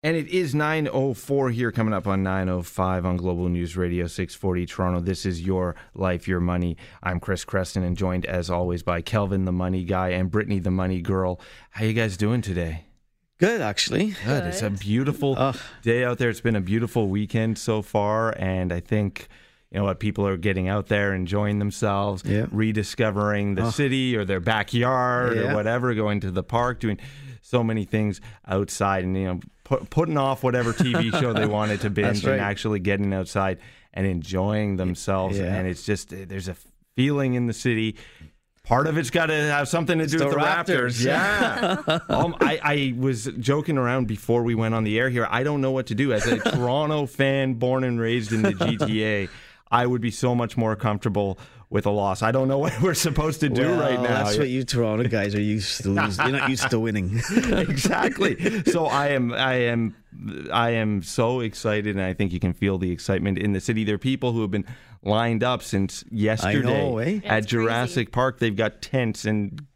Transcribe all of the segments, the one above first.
And it is 9.04 here, coming up on 9.05 on Global News Radio 640 Toronto. This is Your Life, Your Money. I'm Chris Creston and joined as always by Kelvin, the money guy, and Brittany, the money girl. How you guys doing today? Good, actually. Good. It's a beautiful Ugh. day out there. It's been a beautiful weekend so far. And I think, you know what, people are getting out there, enjoying themselves, Yeah. rediscovering the Ugh. city or their backyard or whatever, going to the park, doing so many things outside and, you know, put, putting off whatever TV show they wanted to binge That's and actually getting outside and enjoying themselves. Yeah. And it's just, there's a feeling in the city. Part of it's got to have something to do the with the Raptors. Raptors. Yeah. um, I, I was joking around before we went on the air here. I don't know what to do. As a Toronto fan born and raised in the GTA, I would be so much more comfortable with a loss. I don't know what we're supposed to do Well, right now. That's what you Toronto guys are used to. Lose. You're not used to winning. exactly. So I am I am I am so excited and I think you can feel the excitement in the city. There are people who have been lined up since yesterday eh? At it's Jurassic Park. They've got tents and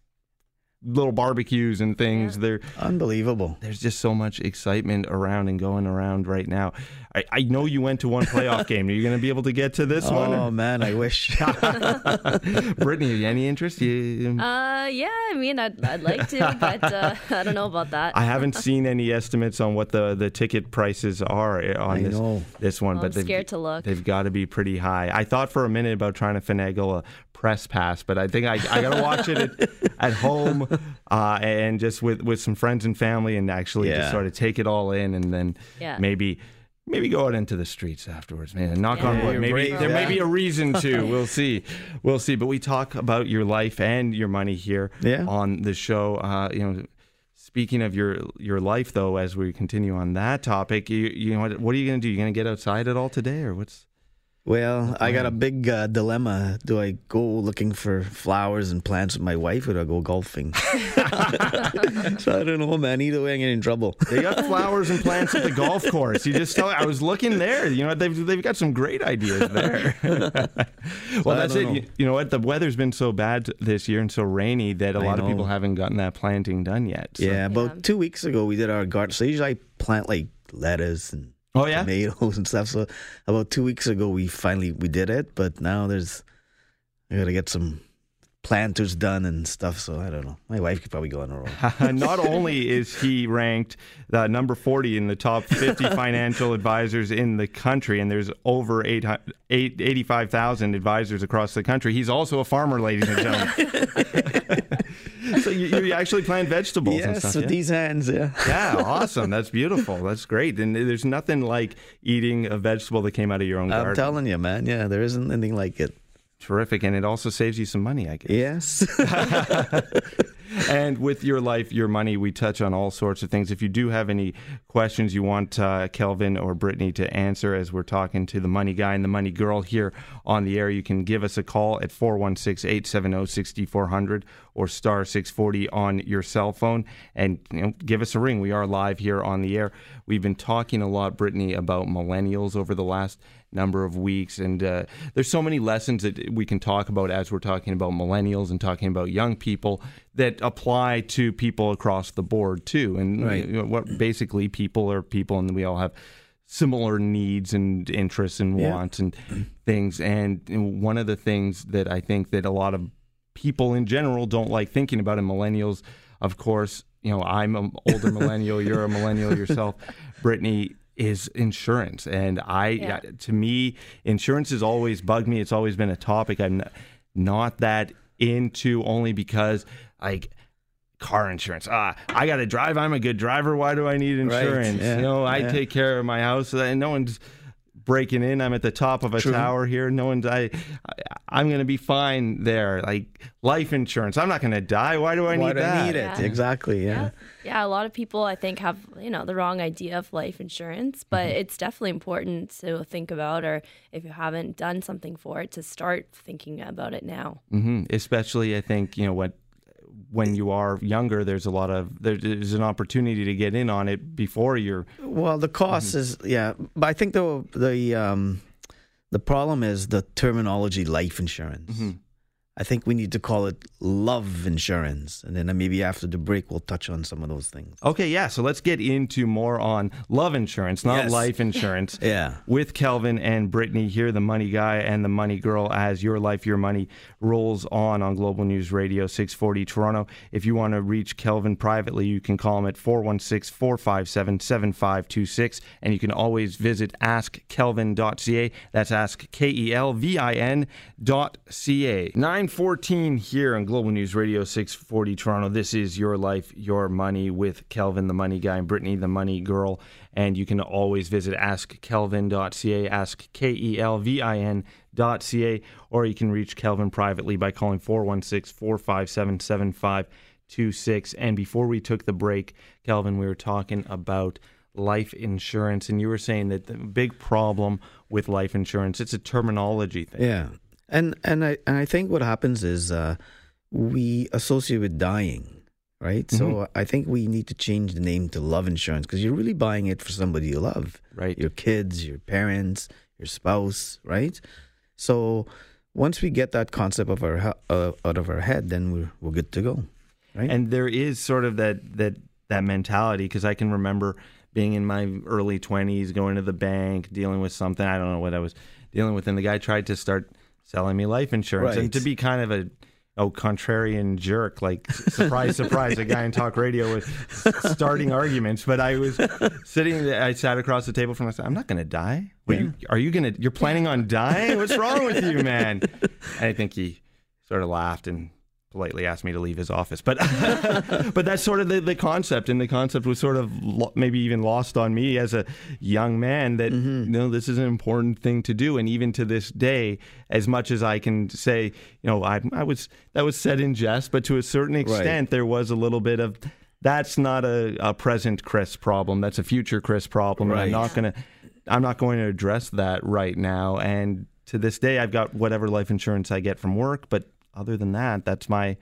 little barbecues and things. Yeah. They're Unbelievable. there's just so much excitement around and going around right now. I, I know you went to one playoff game. Are you going to be able to get to this Oh one? man, I wish. Brittany, any interest? You, Uh, yeah, I mean, I'd, I'd like to, but uh, I don't know about that. I haven't seen any estimates on what the, the ticket prices are on I this know. this one, Well, but I'm they've, scared to look. they've got to be pretty high. I thought for a minute about trying to finagle a press pass, but I think I, I got to watch it at, at home uh, and just with, with some friends and family and actually just sort of take it all in and then Yeah. maybe. Maybe go out into the streets afterwards, man. Knock Yeah. on wood. Maybe brave, there may be a reason to. We'll see. We'll see. But we talk about your life and your money here Yeah. on the show. Uh, you know, speaking of your your life, though, as we continue on that topic, you you know what? What are you going to do? You going to get outside at all today, or what's? Well, I got a big uh, dilemma. Do I go looking for flowers and plants with my wife, or do I go golfing? so I don't know, man. Either way, I'm getting in trouble. They got flowers and plants at the golf course. You just tell. I was looking there. You know, they've they've got some great ideas there. well, that's it. know. You, you know what? The weather's been so bad this year and so rainy that a I lot of people haven't gotten that planting done yet. so- Yeah, about Yeah. two weeks ago we did our garden. So usually I plant like lettuce and Oh yeah. tomatoes and stuff. So about two weeks ago we finally we did it, but now there's I gotta get some planters done and stuff. So I don't know. My wife could probably go on her own. Not only is he ranked uh, number 40 in the top 50 financial advisors in the country, and there's over 8, 8, 85,000 advisors across the country, he's also a farmer, ladies and gentlemen. So you, you actually plant vegetables and yes, stuff. with yeah? these hands, yeah. yeah, awesome. That's beautiful. That's great. And there's nothing like eating a vegetable that came out of your own garden. I'm telling you, man. Yeah, there isn't anything like it. Terrific. And it also saves you some money, I guess. Yes. and with your life, your money, we touch on all sorts of things. If you do have any questions you want uh, Kelvin or Brittany to answer as we're talking to the money guy and the money girl here on the air, you can give us a call at 416 870 6400 or star 640 on your cell phone and you know, give us a ring. We are live here on the air. We've been talking a lot, Brittany, about millennials over the last number of weeks. And uh, there's so many lessons that we can talk about as we're talking about millennials and talking about young people that apply to people across the board too. And Right. you know, what basically people are people, and we all have similar needs and interests and Yeah. wants and things. And one of the things that I think that a lot of people in general don't like thinking about, and millennials, of course, you know, I'm an older millennial, you're a millennial yourself, Brittany is insurance and i Yeah. to me insurance has always bugged me it's always been a topic i'm not, not that into only because like car insurance. Ah i gotta drive i'm a good driver why do i need Right, insurance? Yeah, you know i yeah. take care of my house and no one's breaking in i'm at the top of a True. tower here no one's i, I i'm gonna be fine there like life insurance i'm not gonna die why do i Why need do that I need it? Yeah. Exactly. Yeah. yeah. yeah, a lot of people I think have you know the wrong idea of life insurance, but Mm-hmm. it's definitely important to think about, or if you haven't done something for it, to start thinking about it now. hmm Especially, I think you know what when you are younger, there's a lot of there's an opportunity to get in on it before you're. Well, the cost Mm-hmm. is yeah, but I think the the um the problem is the terminology life insurance. Mm-hmm. I think we need to call it love insurance. And then maybe after the break, we'll touch on some of those things. Okay, yeah. So let's get into more on love insurance, not Yes. life insurance. Yeah. With Kelvin and Brittany here, the money guy and the money girl, as your life, your money rolls on on Global News Radio 640 Toronto. If you want to reach Kelvin privately, you can call him at 416 457 7526. And you can always visit askkelvin.ca. That's ask K E L V I N dot C A. 914 here on Global News Radio 640 Toronto. This is Your Life, Your Money with Kelvin, the money guy, and Brittany, the money girl. And you can always visit askkelvin.ca, ask K L V I N dot or you can reach Kelvin privately by calling 416 457 7526. And before we took the break, Kelvin, we were talking about life insurance, and you were saying that the big problem with life insurance, it's a terminology thing. Yeah. And and I and I think what happens is uh, we associate with dying, right? So I think we need to change the name to love insurance because you're really buying it for somebody you love, Right. Your kids, your parents, your spouse, right? So once we get that concept of our uh, out of our head, then we're we're good to go, right? and there is sort of that that that mentality because I can remember being in my early 20s going to the bank dealing with something I don't know what I was dealing with and the guy tried to start selling me life insurance. And to be kind of a oh contrarian jerk like surprise surprise a guy in talk radio was starting arguments. But I was sitting there, I sat across the table from myself I'm not going to die. What, you, are you going to you're planning on dying? What's wrong with you man? And I think he sort of laughed and politely asked me to leave his office. But but that's sort of the, the concept, and the concept was sort of lo- maybe even lost on me as a young man that Mm-hmm. you know this is an important thing to do, and even to this day, as much as I can say, you know, I, I was that was said in jest, but to a certain extent, there was a little bit of. That's not a, a present Chris problem. That's a future Chris problem. And I'm not gonna I'm not going to address that right now. And to this day, I've got whatever life insurance I get from work, but other than that, that's my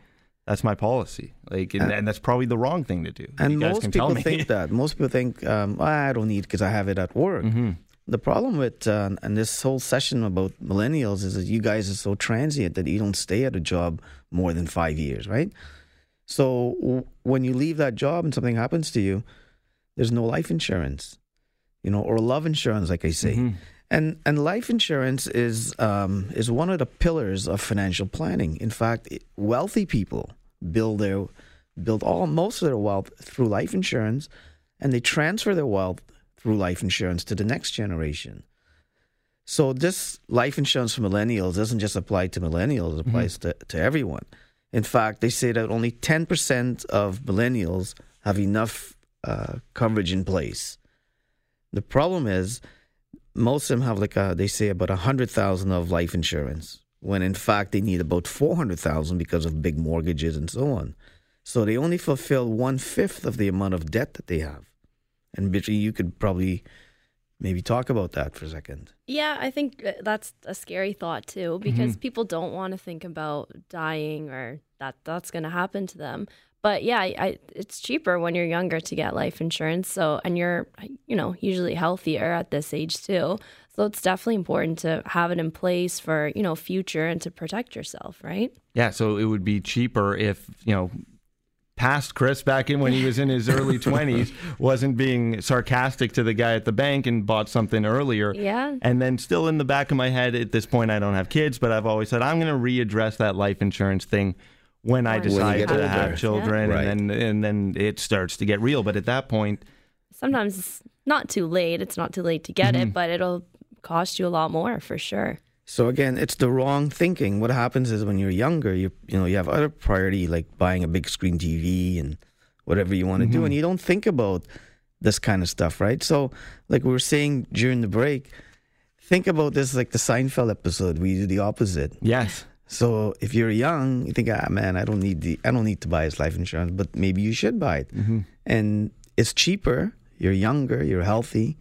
that's my policy. Like, and, and that's probably the wrong thing to do. And you guys most can people tell me. think that. Most people think, um, "Ah, I don't need because I have it at work. Mm-hmm. The problem with uh, and this whole session about millennials is that you guys are so transient that you don't stay at a job more than five years, right? So w- when you leave that job and something happens to you, there's no life insurance, you know, or love insurance, like I say. Mm-hmm. And and life insurance is um, is one of the pillars of financial planning. In fact, wealthy people build their build all most of their wealth through life insurance, and they transfer their wealth through life insurance to the next generation. So this life insurance for millennials doesn't just apply to millennials; it applies to, to everyone. In fact, they say that only ten percent of millennials have enough uh, coverage in place. The problem is most of them have like a, they say about a hundred thousand of life insurance, when in fact they need about four hundred thousand because of big mortgages and so on. So they only fulfill one fifth of the amount of debt that they have. And Bitchy, you could probably maybe talk about that for a second. Yeah, I think uh, that's a scary thought too because people don't want to think about dying or that that's going to happen to them. But yeah, I, I, it's cheaper when you're younger to get life insurance. So, and you're, you know, usually healthier at this age too. So it's definitely important to have it in place for, you know, future and to protect yourself, right? Yeah, so it would be cheaper if you know past Chris back in when he was in his early 20s wasn't being sarcastic to the guy at the bank and bought something earlier. Yeah. And then still in the back of my head at this point I don't have kids, but I've always said I'm going to readdress that life insurance thing when I decide get to older. have children Yeah. and then and then it starts to get real, but at that point Sometimes it's not too late. It's not too late to get it, mm-hmm. but it'll cost you a lot more for sure. So again, it's the wrong thinking. What happens is when you're younger, you you know you have other priority like buying a big screen TV and whatever you want to do, mm-hmm. and you don't think about this kind of stuff, right? So like we were saying during the break, think about this like the Seinfeld episode. We do the opposite. yes. So if you're young, you think, ah man, I don't need the I don't need to buy his life insurance, but maybe you should buy it, and it's cheaper. You're younger, you're healthy,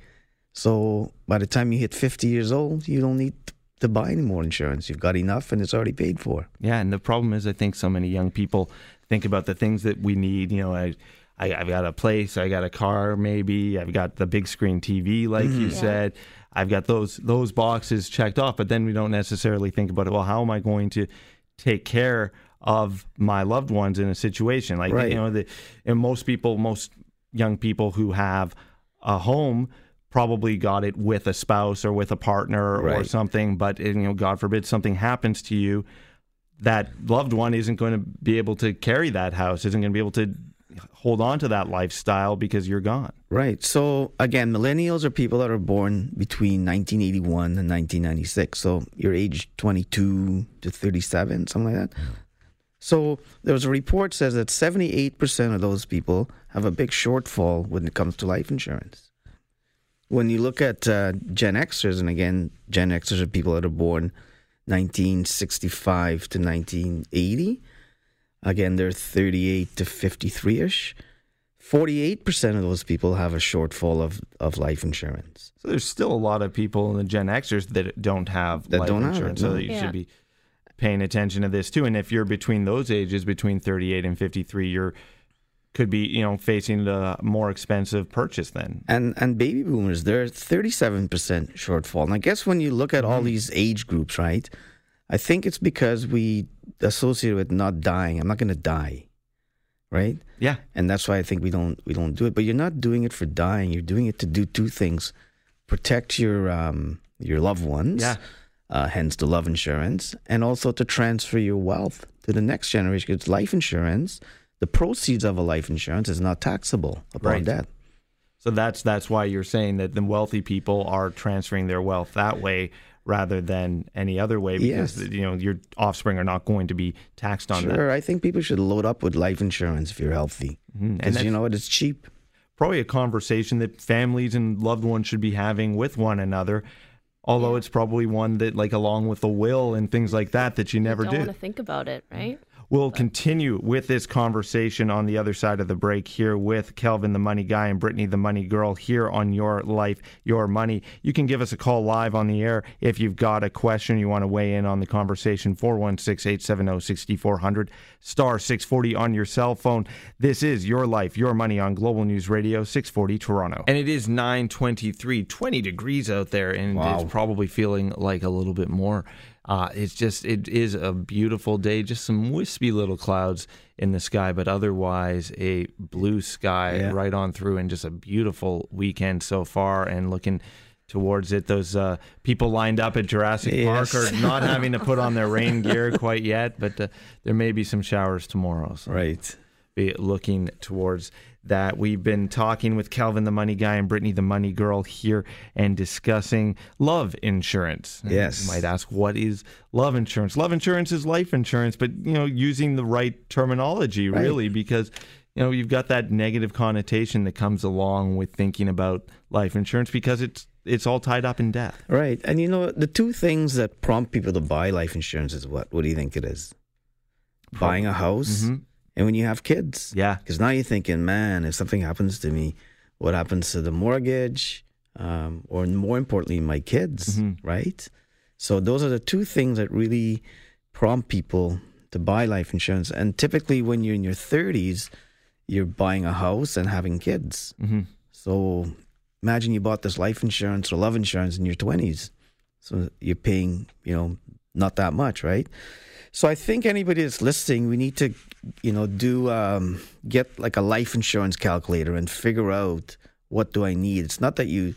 so by the time you hit 50 years old, you don't need to buy any more insurance. You've got enough, and it's already paid for. Yeah, and the problem is, I think so many young people think about the things that we need. You know, I, I I've got a place, I got a car, maybe I've got the big screen TV, like you said. I've got those those boxes checked off, but then we don't necessarily think about it. Well, how am I going to take care of my loved ones in a situation like Right. you know the and most people most young people who have a home probably got it with a spouse or with a partner or something but you know god forbid something happens to you that loved one isn't going to be able to carry that house isn't going to be able to hold on to that lifestyle because you're gone Right. So again, millennials are people that are born between 1981 and 1996. So you're age 22 to 37, something like that. So there was a report says that 78% of those people have a big shortfall when it comes to life insurance. When you look at uh, Gen Xers, and again, Gen Xers are people that are born 1965 to 1980. Again, they're 38 to 53 ish. 48% of those people have a shortfall of, of life insurance. So there's still a lot of people in the Gen Xers that don't have That life don't have it, insurance. no. So you Yeah. should be paying attention to this too. And if you're between those ages, between 38 and 53, you're could be you know facing a more expensive purchase then. And and baby boomers, they're 37% shortfall. And I guess when you look at all mm-hmm. these age groups, right, I think it's because we associate it with not dying. I'm not going to die, right? Yeah, And that's why I think we don't we don't do it. But you're not doing it for dying. You're doing it to do two things: protect your um, your loved ones, Yeah. uh, hence the love insurance, and also to transfer your wealth to the next generation. Because life insurance, the proceeds of a life insurance is not taxable upon Right. death. So that's that's why you're saying that the wealthy people are transferring their wealth that way rather than any other way because Yes. you know your offspring are not going to be taxed on that. Sure, I think people should load up with life insurance if you're healthy, Mhm. And because you know what, it's cheap. probably a conversation that families and loved ones should be having with one another. Although it's probably one that, like, along with the will and things like that, that you never don't did. want to think about it, right? We'll continue with this conversation on the other side of the break here with Kelvin, the money guy, and Brittany, the money girl, here on Your Life, Your Money. You can give us a call live on the air if you've got a question you want to weigh in on the conversation. 416 870 6400, star 640 on your cell phone. This is Your Life, Your Money on Global News Radio, 640 Toronto. And it is 923, 20 degrees out there, and Wow. it's probably feeling like a little bit more. Uh, it's just it is a beautiful day. Just some wispy little clouds in the sky, but otherwise a blue sky Yeah. right on through, and just a beautiful weekend so far. And looking towards it, those uh, people lined up at Jurassic Yes. Park are not having to put on their rain gear quite yet, but uh, there may be some showers tomorrow. So Right. be looking towards that. We've been talking with Kelvin, the money guy, and Brittany, the money girl, here and discussing love insurance. And Yes. You might ask, what is love insurance? Love insurance is life insurance, but, you know, using the right terminology, Right. really, because, you know, you've got that negative connotation that comes along with thinking about life insurance because it's it's all tied up in death. Right. And you know, the two things that prompt people to buy life insurance is what? What do you think it is? Buying a house Mhm. And when you have kids. Yeah. Because now you're thinking, man, if something happens to me, what happens to the mortgage? Um, or more importantly, my kids, Mhm. right? So those are the two things that really prompt people to buy life insurance. And typically, when you're in your 30s, you're buying a house and having kids. hmm So imagine you bought this life insurance or love insurance in your 20s. So you're paying, you know, not that much, right? So I think anybody that's listening, we need to, you know, do um, get like a life insurance calculator and figure out what do I need. It's not that you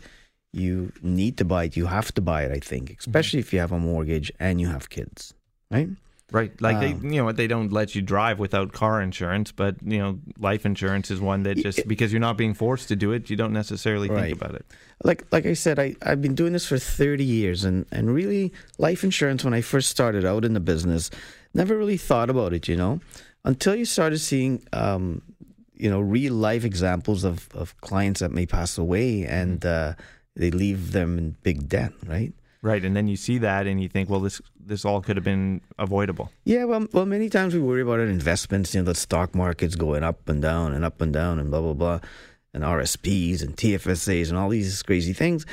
you need to buy it; you have to buy it. I think, especially if you have a mortgage and you have kids, right? Right. Like Um, they, you know, they don't let you drive without car insurance, but you know, life insurance is one that just because you're not being forced to do it, you don't necessarily Right. think about it. like like I said, I, I've been doing this for 30 years and, and really life insurance when I first started out in the business, never really thought about it, you know, until you started seeing um, you know, real life examples of, of clients that may pass away and uh, they leave them in big debt, right? Right. And then you see that and you think, well, this this all could have been avoidable. Yeah, well, well, many times we worry about our investments. You know, the stock market's going up and down and up and down and blah blah blah, and RSPs and TFSAs and all these crazy things,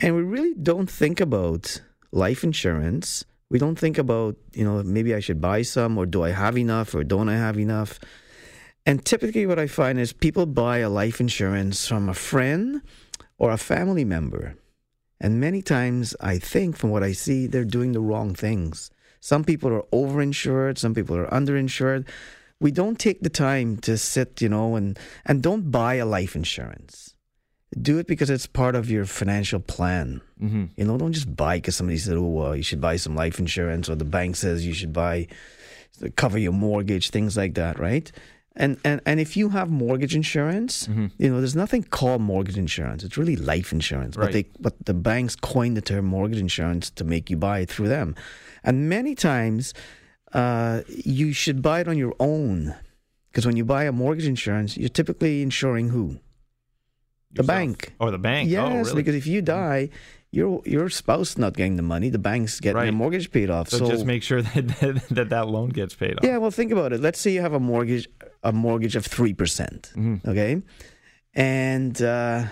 and we really don't think about life insurance. We don't think about you know maybe I should buy some or do I have enough or don't I have enough. And typically, what I find is people buy a life insurance from a friend or a family member. And many times, I think from what I see, they're doing the wrong things. Some people are overinsured, some people are underinsured. We don't take the time to sit, you know, and and don't buy a life insurance. Do it because it's part of your financial plan. Mm-hmm. You know, don't just buy because somebody said, "Oh, well, you should buy some life insurance," or the bank says you should buy cover your mortgage, things like that, right? And and and if you have mortgage insurance, Mm-hmm. you know, there's nothing called mortgage insurance. It's really life insurance. But they but the banks coined the term mortgage insurance to make you buy it through them. And many times, uh, you should buy it on your own. Because when you buy a mortgage insurance, you're typically insuring who? The Yourself. bank. Or the bank. Yes, oh, really? because if you die, your your spouse not getting the money, the bank's getting Right. their mortgage paid off. so, just make sure that that, that loan gets paid off. Yeah, well, think about it. Let's say you have a mortgage, a mortgage of three percent. Mhm. Okay, and uh,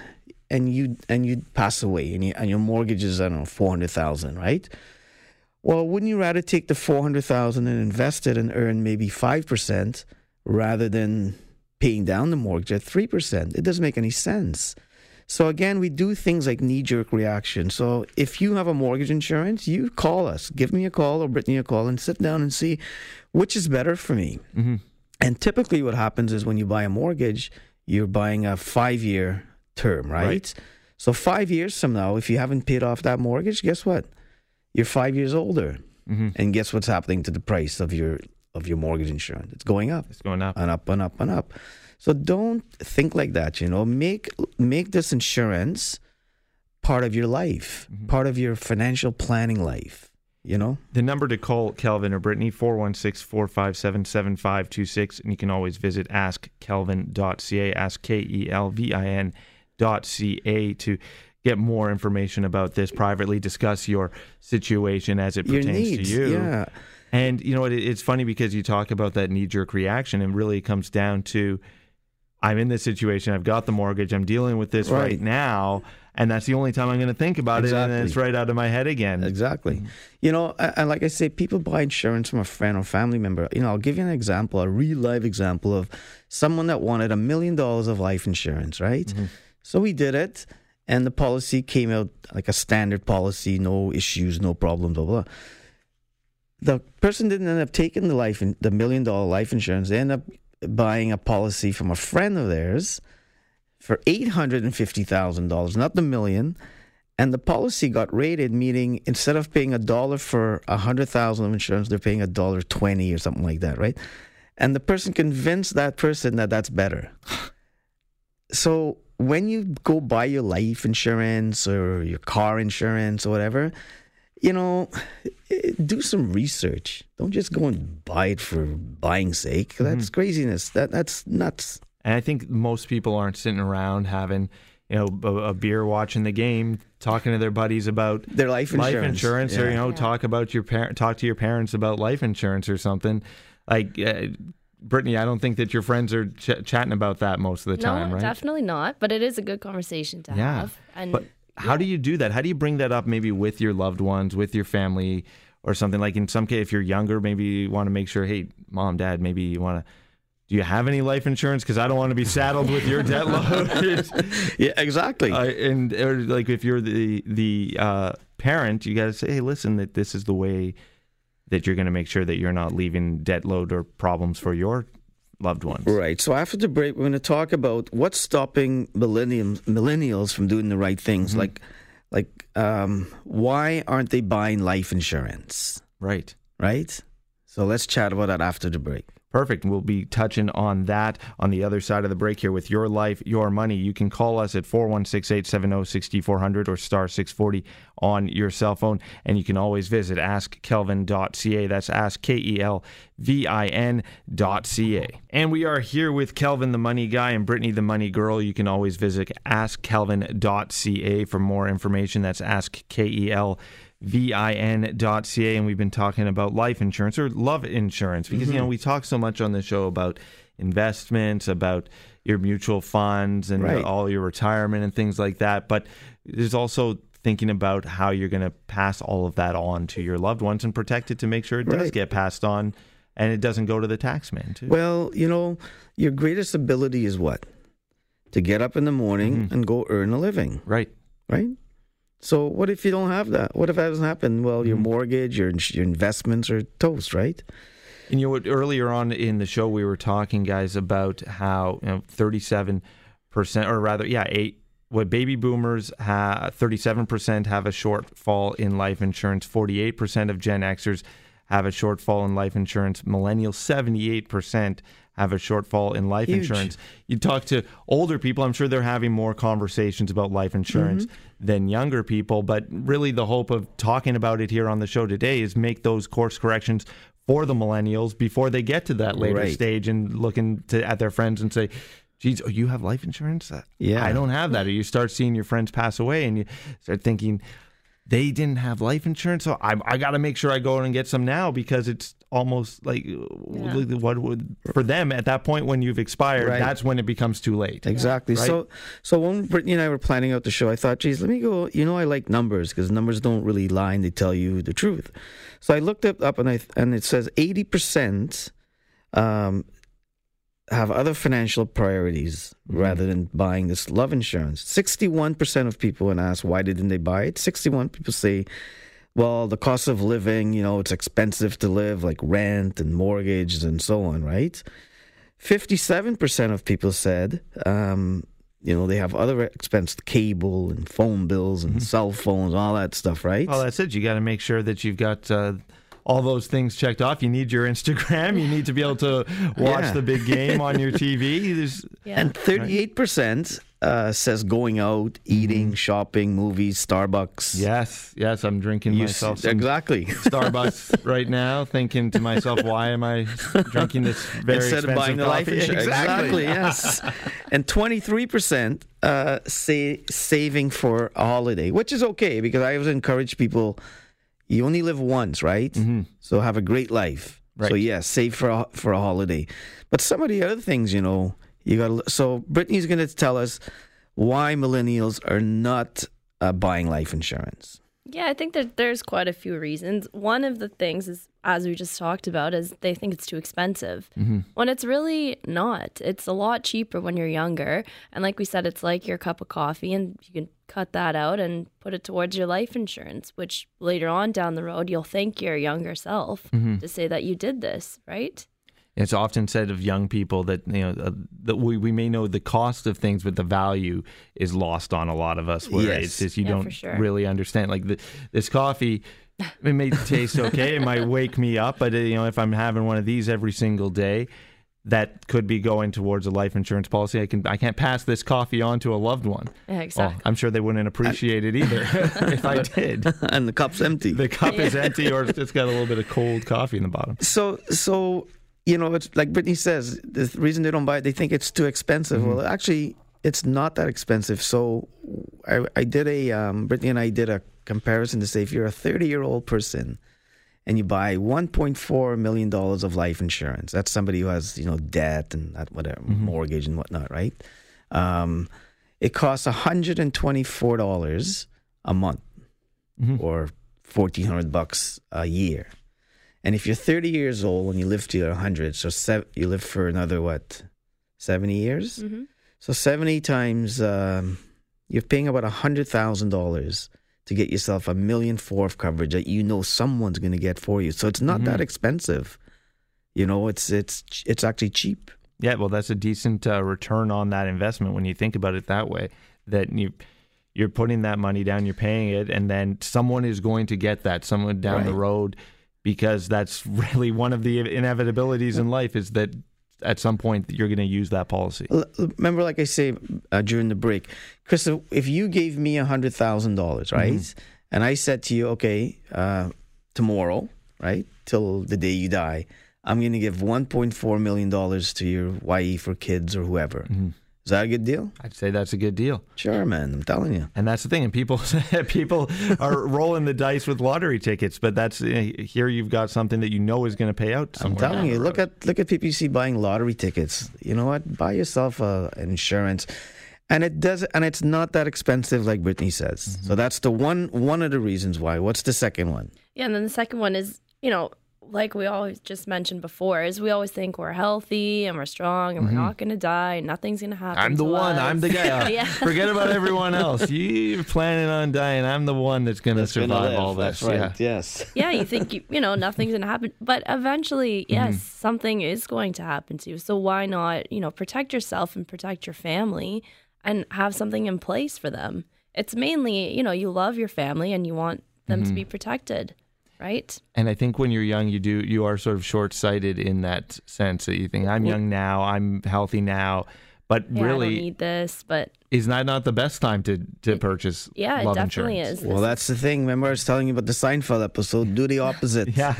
and you and you pass away, and, you, and your mortgage is I don't know four hundred thousand, right? Well, wouldn't you rather take the four hundred thousand and invest it and earn maybe five percent rather than paying down the mortgage at three percent? It doesn't make any sense. So again, we do things like knee-jerk reaction. So if you have a mortgage insurance, you call us, give me a call or Brittany a call, and sit down and see which is better for me. Mm-hmm. And typically, what happens is when you buy a mortgage, you're buying a five-year term, right? Right. So five years from now, if you haven't paid off that mortgage, guess what? You're five years older, Mm-hmm. and guess what's happening to the price of your of your mortgage insurance? It's going up It's going up. and up and up and up. So don't think like that. You know, make make this insurance part of your life, Mm-hmm. part of your financial planning life. You know, The number to call Kelvin or Brittany, 416-457-7526. And you can always visit askkelvin.ca, ask K-E-L-V-I-N dot C-A to get more information about this privately, discuss your situation as it your pertains needs. to you. Yeah, And you know what? It, it's funny because you talk about that knee jerk reaction, and really it comes down to I'm in this situation. I've got the mortgage. I'm dealing with this right, Right. now, and that's the only time I'm going to think about it, and then it's right out of my head again. exactly. You know, and like I say, people buy insurance from a friend or family member. You know, I'll give you an example, a real life example of someone that wanted a million dollars of life insurance, right? Mm-hmm. So we did it, and the policy came out like a standard policy, no issues, no problems, blah blah. The person didn't end up taking the life, in, the million dollar life insurance. They ended up buying a policy from a friend of theirs for eight hundred and fifty thousand dollars, not the million. And the policy got rated, meaning instead of paying a dollar for a hundred thousand of insurance, they're paying a dollar twenty or something like that, right? And the person convinced that person that that's better. So when you go buy your life insurance or your car insurance or whatever, you know, do some research. Don't just go and buy it for buying sake. That's mm-hmm. craziness. That that's nuts. And I think most people aren't sitting around having, you know, a, a beer watching the game, talking to their buddies about Their life insurance. life insurance, or you know, Yeah. talk about your parent, talk to your parents about life insurance or something. Like, uh, Brittany, I don't think that your friends are ch- chatting about that most of the time, right? definitely not. But it is a good conversation to Yeah. have. And But how do you do that? How do you bring that up maybe with your loved ones, with your family, or something? Like in some case, if you're younger, maybe you want to make sure, hey, mom, dad, maybe you want to. Do you have any life insurance? Because I don't want to be saddled with your debt load. Yeah, exactly. uh, and or like if you're the the uh, parent, you got to say, hey, listen, that this is the way that you're going to make sure that you're not leaving debt load or problems for your loved ones. Right. So after the break, we're going to talk about what's stopping millenniums, millennials from doing the right things. Mm-hmm. Like, like, um, why aren't they buying life insurance? Right. Right. So let's chat about that after the break. Perfect. We'll be touching on that on the other side of the break here with Your Life, Your Money. You can call us at 416 870 6400 or star 640 on your cell phone. And you can always visit askkelvin.ca. That's ask K E L V I N dot C A. And we are here with Kelvin, the money guy, and Brittany, the money girl. You can always visit askkelvin.ca for more information. That's ask K E L vin.ca and we've been talking about life insurance or love insurance because you know we talk so much on the show about investments about your mutual funds and Right. all your retirement and things like that but there's also thinking about how you're going to pass all of that on to your loved ones and protect it to make sure it does get passed on and it doesn't go to the tax man too Well, you know, your greatest ability is what? To get up in the morning Mm-hmm. and go earn a living, right right? So what if you don't have that? What if that doesn't happen? Well, your Mhm. mortgage, your your investments are toast, right? And you know what? Earlier on in the show, we were talking, guys, about how you know thirty-seven percent, or rather, yeah, eight. What baby boomers have, thirty-seven percent have a shortfall in life insurance. Forty-eight percent of Gen Xers have a shortfall in life insurance. Millennials, seventy-eight percent have a shortfall in life Huge. insurance. You talk to older people, I'm sure they're having more conversations about life insurance Mm-hmm. than younger people. But really, the hope of talking about it here on the show today is make those course corrections for the millennials before they get to that later Right. stage and looking to, at their friends and say, geez, oh, you have life insurance? Uh, Yeah. I don't have that. Or you start seeing your friends pass away and you start thinking, they didn't have life insurance, so I, I got to make sure I go and get some now because it's almost like what would for them at that point when you've expired. Right. That's when it becomes too late. Exactly. Right? So, so when Brittany and I were planning out the show, I thought, geez, let me go. You know, I like numbers because numbers don't really lie and they tell you the truth. So I looked it up and I and it says eighty percent um, have other financial priorities Mm-hmm. rather than buying this love insurance. Sixty-one percent of people, when asked why didn't they buy it, sixty-one people say. Well, the cost of living, you know, it's expensive to live, like rent and mortgages and so on, right? 57% of people said, um, you know, they have other expense, cable and phone bills and cell phones, all that stuff, right? Mm-hmm. Well, that's it. You got to make sure that you've got uh, all those things checked off. You need your Instagram. You need to be able to watch Yeah. the big game on your TV. There's, Yeah. and 38% uh, says going out, eating, shopping, movies, Starbucks. yes, yes, I'm drinking You myself s- some exactly. Starbucks right now, thinking to myself, why am I drinking this very Instead of buying the life coffee? insurance. Exactly, yes. and 23% uh, say saving for a holiday, which is okay because I always encourage people you only live once, right? So have a great life. So, Right. yes, save for a, for a holiday. But some of the other things, you know, you got to. So, Brittany's going to tell us why millennials are not uh, buying life insurance. Yeah, I think that there's quite a few reasons. One of the things is, as we just talked about, is they think it's too expensive. When it's really not. It's a lot cheaper when you're younger. And like we said, it's like your cup of coffee, and you can cut that out and put it towards your life insurance, which later on down the road, you'll thank your younger self to say that you did this, right? It's often said of young people that you know uh, that we, we may know the cost of things, but the value is lost on a lot of us. Where Yes. it's just you Yeah, don't sure. really understand. Like the, this coffee, it may taste okay, it might wake me up, but uh, you know if I'm having one of these every single day, that could be going towards a life insurance policy. I can I can't pass this coffee on to a loved one. Yeah, Oh, exactly. I'm sure they wouldn't appreciate it either if I did. and the cup's empty. The cup is empty, or it's got a little bit of cold coffee in the bottom. So, so you know, it's like Brittany says. The reason they don't buy it, they think it's too expensive. Well, actually, it's not that expensive. So, I, I did a um, Brittany and I did a comparison to say if you're a 30 year old person and you buy 1.4 million dollars of life insurance, that's somebody who has you know debt and that whatever mortgage and whatnot, right? Um, it costs 124 dollars a month or 1400 bucks a year. And if you're 30 years old and you live to 100, so sev- you live for another what, 70 years? hmm So 70 times, um, you're paying about $100,000 to get yourself a million four of coverage that you know someone's going to get for you. So it's not that expensive. You know, it's it's it's actually cheap. Yeah, well, that's a decent uh, return on that investment when you think about it that way. That you you're putting that money down, you're paying it, and then someone is going to get that someone down the road because that's really one of the inevitabilities in life is that at some point you're going to use that policy. Remember, like I say uh, during the break, Chris, if you gave me a hundred thousand dollars, right, and I said to you, okay, uh, tomorrow, right, till the day you die, I'm going to give 1.4 million dollars to your wife or kids or whoever. Is that a good deal? I'd say that's a good deal. Sure, man. I'm telling you. And that's the thing, and people people are rolling the dice with lottery tickets, but that's uh, here you've got something that you know is going to pay out. I'm telling you. Look at look at PPC buying lottery tickets. You know what? Buy yourself a an insurance, and it does, and it's not that expensive, like Brittany says. So that's the one one of the reasons why. What's the second one? Yeah, and then the second one is, you know, like we always just mentioned before, is we always think we're healthy and we're strong and we're not going to die and nothing's going to happen. I'm the to one. us. I'm the guy. yeah. Forget about everyone else. You're planning on dying. I'm the one that's going to That's gonna survive all this. That's right. Yeah. Yes. yeah, you think you, you know nothing's going to happen, but eventually, yes, Mm-hmm. something is going to happen to you. So why not, you know, protect yourself and protect your family and have something in place for them? It's mainly, you know, you love your family and you want them Mm-hmm. to be protected, right? And I think when you're young, you do you are sort of short sighted in that sense that you think I'm young now, I'm healthy now, but Yeah, I don't really need this, but is that not the best time to to purchase yeah, it love definitely insurance? is. Well, that's the thing. Remember, I was telling you about the Seinfeld episode. Do the opposite, Yeah,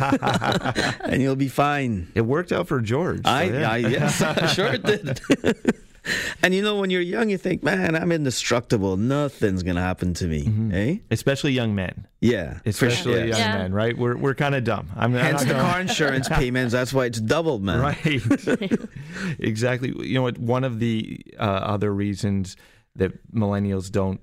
and you'll be fine. it worked out for George. so I, yeah. I yes, sure it did. and you know, when you're young, you think, "Man, I'm indestructible. Nothing's gonna happen to me." Eh? especially young men, Yeah, especially sure. young Yeah. men, right? We're we're kind of dumb. I'm, I'm not the gonna- car insurance payments. That's why it's doubled, man. Right. exactly. You know what? One of the uh, other reasons that millennials don't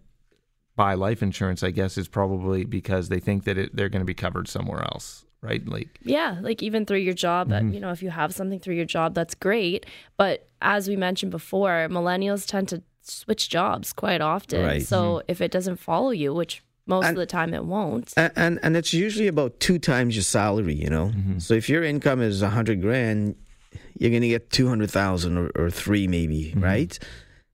buy life insurance, I guess, is probably because they think that it, they're going to be covered somewhere else. Right. Like, Yeah, like even through your job, uh, Mm-hmm. you know, if you have something through your job, that's great. But as we mentioned before, millennials tend to switch jobs quite often. Right. So Mm-hmm. if it doesn't follow you, which most And- of the time it won't. And, and and it's usually about two times your salary. You know, Mm-hmm. so if your income is a hundred grand, you're gonna get two hundred thousand or, or three maybe, Mm-hmm. right?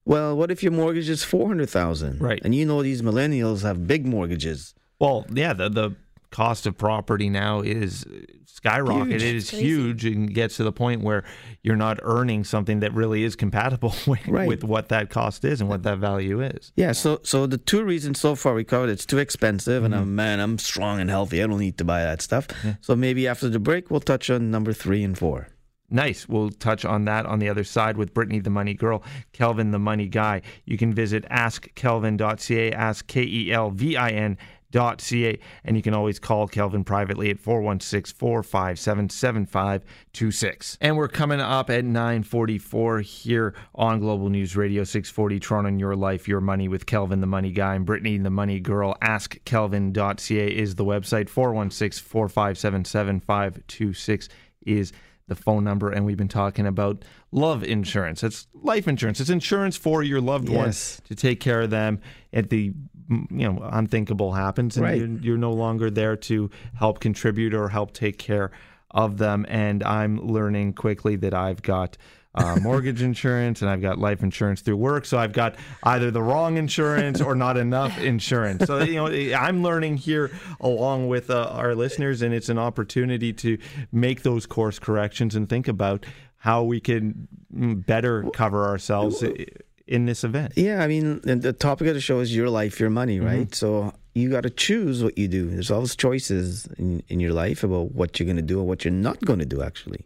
Well, what if your mortgage is four hundred thousand? Right. And you know these millennials have big mortgages. well, yeah, the, the cost of property now is skyrocketed. Huge. It is Crazy. huge and gets to the point where you're not earning something that really is compatible with, Right. with what that cost is and what that value is. Yeah. So so the two reasons so far we covered it's too expensive, and I'm mm-hmm. man, I'm strong and healthy. I don't need to buy that stuff. So maybe after the break we'll touch on number three and four. Nice. We'll touch on that on the other side with Brittany the Money Girl, Kelvin the Money Guy. You can visit askkelvin.ca, ask K E L V I N. Ca and you can always call Kelvin privately at 416-457-7526 and we're coming up at 944 here on global news radio 640 toronto in your life your money with kelvin the money guy and brittany the money girl. Askkelvin.ca is the website. 416-457-7526 is the phone number and we've been talking about love insurance it's life insurance it's insurance for your loved Yes. ones to take care of them at the you know unthinkable happens and Right. you're, you're no longer there to help contribute or help take care of them and i'm learning quickly that i've got uh, mortgage insurance and I've got life insurance through work. So I've got either the wrong insurance or not enough insurance. So, you know, I'm learning here along with uh, our listeners, and it's an opportunity to make those course corrections and think about how we can mm, better cover ourselves in this event. Yeah, I mean, the topic of the show is your life, your money, right? So you got to choose what you do. There's always choices in, in your life about what you're going to do and what you're not going to do, actually.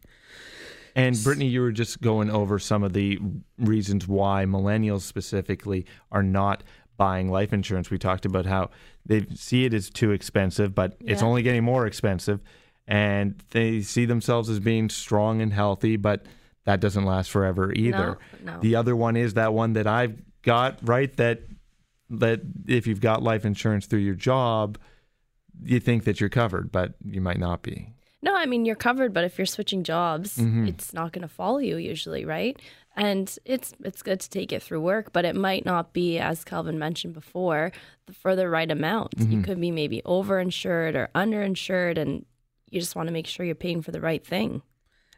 And Brittany, you were just going over some of the reasons why millennials specifically are not buying life insurance. We talked about how they see it as too expensive, but it's only getting more expensive. And they see themselves as being strong and healthy, but that doesn't last forever either. No, no. The other one is that one that I've got, right? That that if you've got life insurance through your job, you think that you're covered, but you might not be. No, I mean you're covered, but if you're switching jobs, Mm-hmm. it's not going to follow you usually, right? And it's it's good to take it through work, but it might not be, as Kelvin mentioned before, the, for the right amount. Mm-hmm. You could be maybe overinsured or underinsured, and you just want to make sure you're paying for the right thing.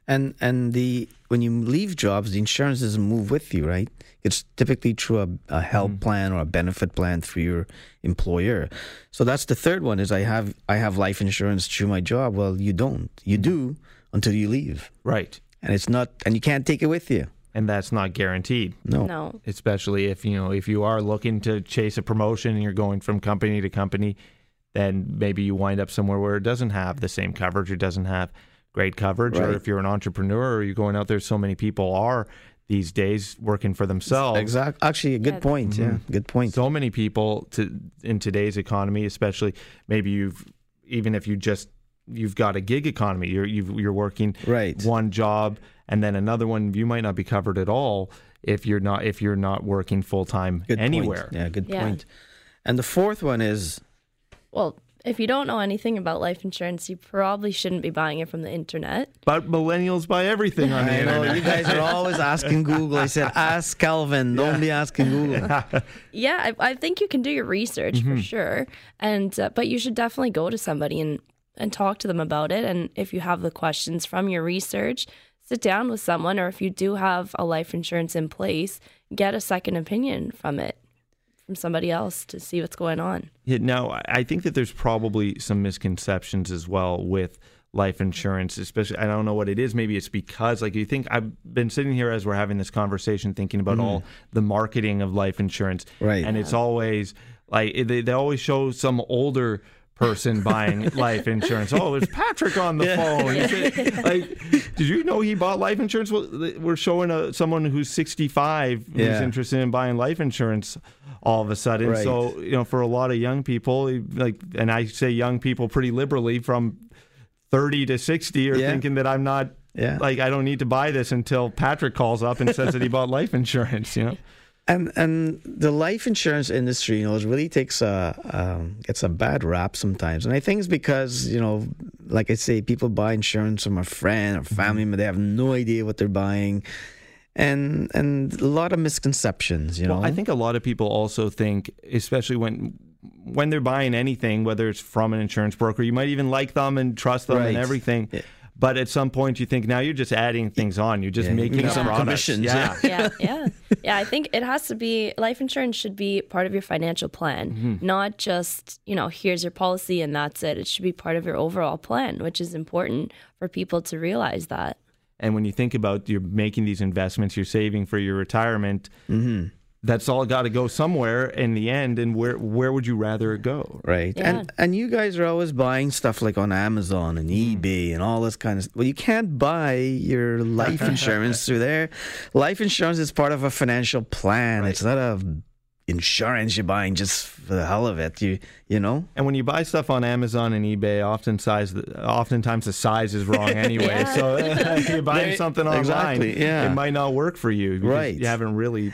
And and the when you leave jobs, the insurance doesn't move with you, right? It's typically through a, a health mm. plan or a benefit plan through your employer. So that's the third one is I have I have life insurance through my job. Well, you don't. You mm. do until you leave, Right. and it's not, and you can't take it with you. And that's not guaranteed. No. No, especially if you know if you are looking to chase a promotion and you're going from company to company then maybe you wind up somewhere where it doesn't have the same coverage it doesn't have great coverage or if you're an entrepreneur or you're going out there so many people are these days working for themselves Exactly. Actually, a good Yeah. point. Yeah, mm-hmm. good point. so many people to in today's economy especially maybe you've even if you just you've got a gig economy you're you've, you're working Right. one job and then another one you might not be covered at all if you're not if you're not working full time anywhere Point. Yeah, good Yeah. point. And the fourth one is well, if you don't know anything about life insurance, you probably shouldn't be buying it from the internet. But millennials buy everything on the I know internet. you guys are always asking Google. I said, ask Kelvin. Don't be asking Google. Yeah, I, I think you can do your research for sure, and uh, but you should definitely go to somebody and and talk to them about it. And if you have the questions from your research, sit down with someone, or if you do have a life insurance in place, get a second opinion from it from somebody else to see what's going on. Yeah, no, I- I think that there's probably some misconceptions as well with life insurance, especially. I don't know what it is. Maybe it's because, like, you think I've been sitting here as we're having this conversation, thinking about all mm. the marketing of life insurance, Right. And it's always like they, they always show some older person buying life insurance. Oh, there's Patrick on the phone. It- like, did you know he bought life insurance? We're showing a, someone who's 65 who's Yeah. interested in buying life insurance all of a sudden. Right. So you know, for a lot of young people, like, and I say young people pretty liberally, from thirty to sixty, are Yeah. thinking that I'm not. Yeah. Like I don't need to buy this until Patrick calls up and says that he bought life insurance. You know. And and the life insurance industry, you know, it really takes a um, gets a bad rap sometimes, and I think it's because you know, like I say, people buy insurance from a friend or family, but they have no idea what they're buying, and and a lot of misconceptions, you know. Well, I think a lot of people also think, especially when when they're buying anything, whether it's from an insurance broker, you might even like them and trust them Right. and everything. Yeah. But at some point, you think now you're just adding things on. You're just Yeah, making making some products. commissions, Yeah. yeah, yeah, yeah. I think it has to be life insurance should be part of your financial plan, not just you know here's your policy and that's it. It should be part of your overall plan, which is important for people to realize that. And when you think about you're making these investments, you're saving for your retirement. Mm-hmm. That's all got to go somewhere in the end. And where where would you rather it go? Right. Yeah. And and you guys are always buying stuff like on Amazon and mm. eBay and all this kind of stuff. Well, you can't buy your life insurance through there. Life insurance is part of a financial plan. It's not a insurance you're buying just for the hell of it. You you know? And when you buy stuff on Amazon and eBay, often size, oftentimes the size is wrong anyway. Yeah. So if you're buying Right. something online, Exactly, yeah. it might not work for you. because Right. You haven't really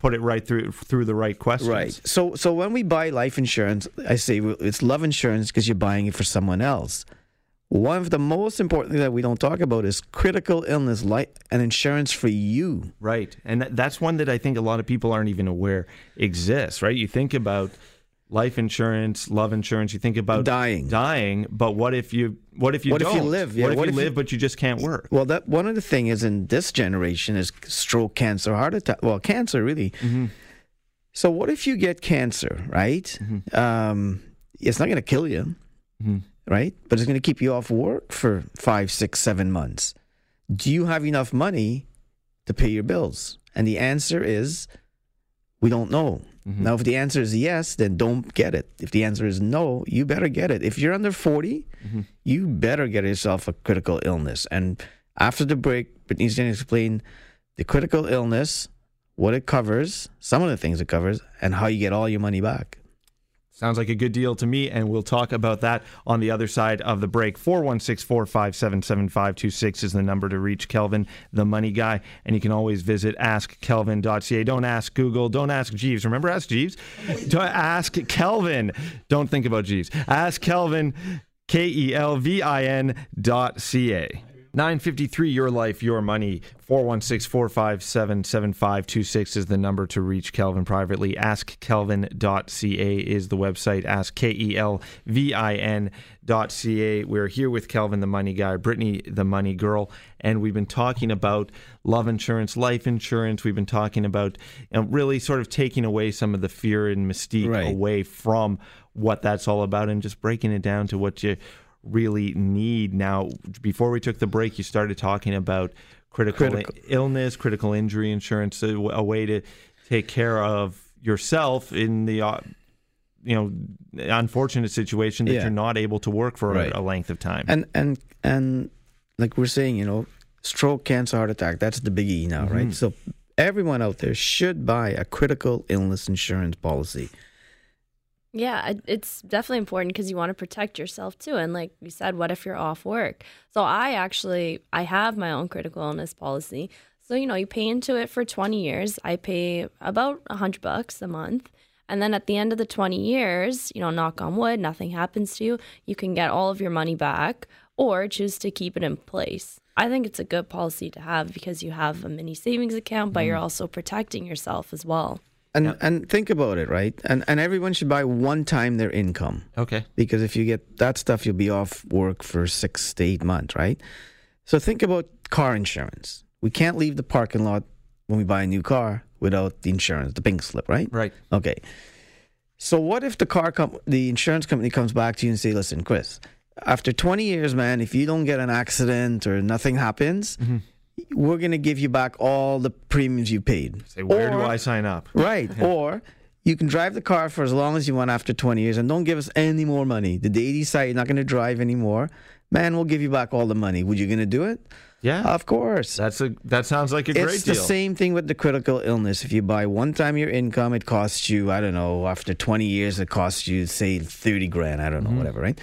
put it right through through the right questions. Right. So so when we buy life insurance, I say it's love insurance because you're buying it for someone else. One of the most important things that we don't talk about is critical illness, life, and insurance for you. Right. And that's one that I think a lot of people aren't even aware exists, right? You think about life insurance, love insurance, you think about Dying. Dying, but what if you what if you What if don't? you live? Yeah, what if what you if you- live but you just can't work? Well, that one of the thing is in this generation is stroke, cancer, heart attack. Well, cancer really. So what if you get cancer, right? Um, it's not going to kill you, Mhm. right? But it's going to keep you off work for five, six, seven months. Do you have enough money to pay your bills? And the answer is, we don't know. Mm-hmm. Now, if the answer is yes, then don't get it. If the answer is no, you better get it. If you're under 40, mm-hmm. you better get yourself a critical illness. And after the break, Brittany's going to explain the critical illness, what it covers, some of the things it covers, and how you get all your money back. Sounds like a good deal to me, and we'll talk about that on the other side of the break. 416 457 7526 is the number to reach Kelvin, the money guy. And you can always visit askkelvin.ca. Don't ask Google. Don't ask Jeeves. Remember, ask Jeeves? Don't ask Kelvin. Don't think about Jeeves. Ask Kelvin, K E L V I N dot C A. 953 Your Life, Your Money. 416 457 7526 is the number to reach Kelvin privately. AskKelvin.ca is the website. Ask K E L V I N.ca. We're here with Kelvin, the money guy, Brittany, the money girl, and we've been talking about love insurance, life insurance. We've been talking about you know, really sort of taking away some of the fear and mystique Right. away from what that's all about and just breaking it down to what you really need. Now, before we took the break, you started talking about critical, Critical. illness, critical injury insurance, a, a way to take care of yourself in the uh, you know unfortunate situation that Yeah. you're not able to work for Right. a, a length of time. And and and like we're saying, you know, stroke, cancer, heart attack, that's the biggie now, right? So everyone out there should buy a critical illness insurance policy. Yeah, it's definitely important because you want to protect yourself too. And like you said, what if you're off work? So I actually I have my own critical illness policy. So you know, you pay into it for 20 years. I pay about a hundred bucks a month, And then at the end of the 20 years, you know, knock on wood, nothing happens to you, you can get all of your money back or choose to keep it in place. I think it's a good policy to have because you have a mini savings account, but you're mm. also protecting yourself as well. And and think about it, right? And and everyone should buy one time their income. Okay. because if you get that stuff, you'll be off work for six to eight months, right? So think about car insurance. We can't leave the parking lot when we buy a new car without the insurance, the pink slip, right? Right. Okay. So what if the car com- the insurance company comes back to you and say, "Listen, Chris, after 20 years, man, if you don't get an accident or nothing happens, mm-hmm. We're going to give you back all the premiums you paid." Say, where do I sign up? Right. Or you can drive the car for as long as you want after 20 years and don't give us any more money. The day you decide you're not going to drive anymore, man, we'll give you back all the money. Would you going to do it? Yeah. Of course. That's a that sounds like a great deal. it's the same thing with the critical illness. If you buy one time your income, it costs you, I don't know, after 20 years, it costs you, say, 30 grand. I don't know, mm-hmm. whatever, right?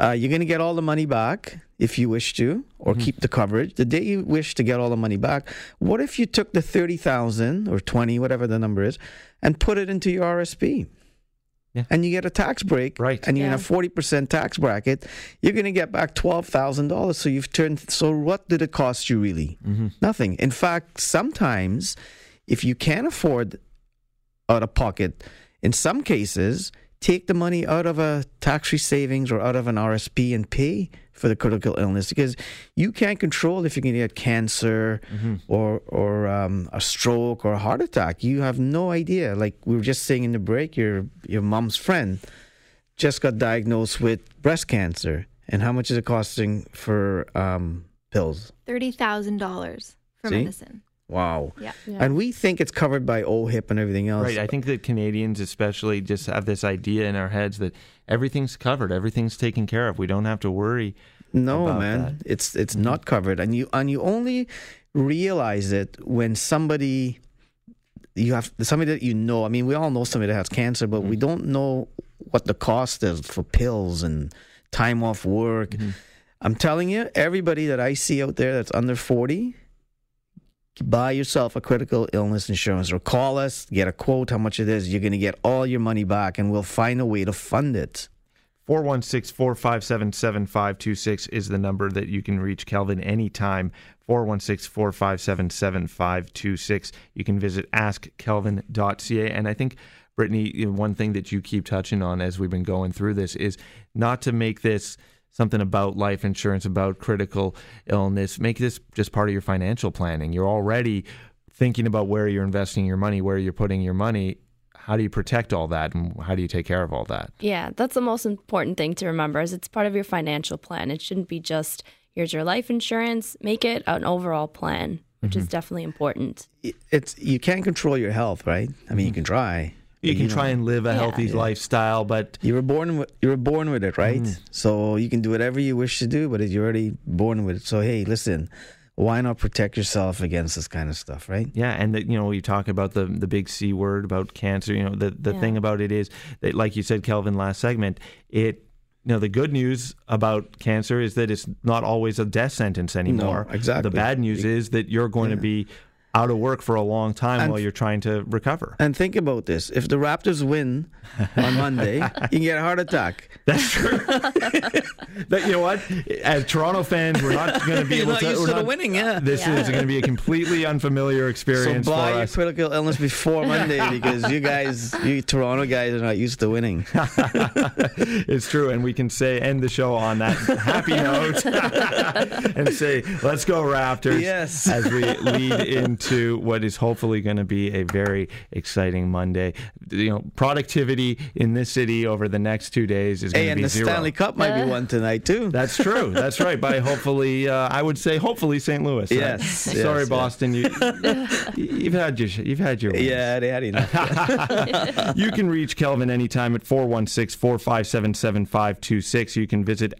Uh, you're going to get all the money back if you wish to, or keep the coverage. The day you wish to get all the money back, what if you took the 30,000 or 20, whatever the number is, and put it into your RSP? Yeah. And you get a tax break, Right. And you're in a forty percent tax bracket. You're going to get back twelve thousand dollars. So you've turned. So what did it cost you really? Nothing. In fact, sometimes if you can't afford out of pocket, in some cases, take the money out of a tax-free savings or out of an RSP and pay for the critical illness because you can't control if you're going to get cancer or or um, a stroke or a heart attack. You have no idea. Like we were just saying in the break, your your mom's friend just got diagnosed with breast cancer, and how much is it costing for um, pills? Thirty thousand dollars for See? medicine. Wow. Yeah. Yeah. And we think it's covered by OHIP and everything else. Right. I think that Canadians, especially, just have this idea in our heads that everything's covered, everything's taken care of. We don't have to worry. No, about man, that. Mm-hmm. it's it's not covered, and you and you only realize it when somebody you have somebody that you know. I mean, we all know somebody that has cancer, but Mm-hmm. we don't know what the cost is for pills and time off work. Mm-hmm. I'm telling you, everybody that I see out there that's under forty. Buy yourself a critical illness insurance or call us, get a quote how much it is. You're going to get all your money back and we'll find a way to fund it. 416 457 7526 is the number that you can reach Kelvin anytime. 416 457 7526. You can visit askkelvin.ca. And I think, Brittany, one thing that you keep touching on as we've been going through this is not to make this something about life insurance, about critical illness. Make this just part of your financial planning. You're already thinking about where you're investing your money, where you're putting your money. How do you protect all that and how do you take care of all that? Yeah, that's the most important thing to remember is it's part of your financial plan. It shouldn't be just here's your life insurance, make it an overall plan, which is mm-hmm. definitely important. it's you can't control your health, right? I mean, you mm-hmm. can try. You can know, try and live a Yeah. healthy lifestyle, but You were born with you were born with it, right? Mm. So you can do whatever you wish to do, but you're already born with it. So hey, listen, why not protect yourself against this kind of stuff, right? yeah, and that you know you talk about the the big C word about cancer. You know the the Yeah. thing about it is that, like you said, Kelvin, last segment, it. You know the good news about cancer is that it's not always a death sentence anymore. exactly. The bad news is that you're going to be out of work for a long time And- while you're trying to recover. And think about this: if the Raptors win on Monday, you can get a heart attack. That's true. that you know what? As Toronto fans, we're not going to be able to. used we're to not- winning, yeah. This Yeah. is going to be a completely unfamiliar So experience for buy your us. critical illness before Monday because you guys, you Toronto guys, are not used to winning. it's true, and we can say end the show on that happy note and say, "Let's go Raptors!" Yes. as we lead into what is hopefully going to be a very exciting Monday. You know, productivity in this city over the next two days is going Hey, to and be the zero. Stanley Cup might be won tonight too. That's true. That's right. By hopefully, uh, I would say hopefully St. Louis. Uh, Yes, Sorry, yes, yes. Boston. You, you've had your you've had your. wins. yeah, they had enough. you can reach Kelvin anytime at 416 457 7526. You can visit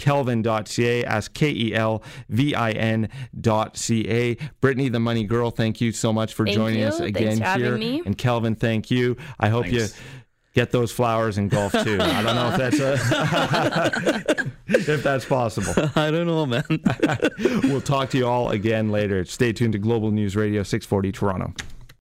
askkelvin.ca, ask K E L V I N.ca. Brittany, the money girl, thank you so much for Thank joining you. us Thanks again for having here. me. And Kelvin, thank you. I hope Thanks. you get those flowers in golf too. I don't know if that's a, if that's possible. I don't know, man. We'll talk to you all again later. Stay tuned to Global News Radio 640 Toronto.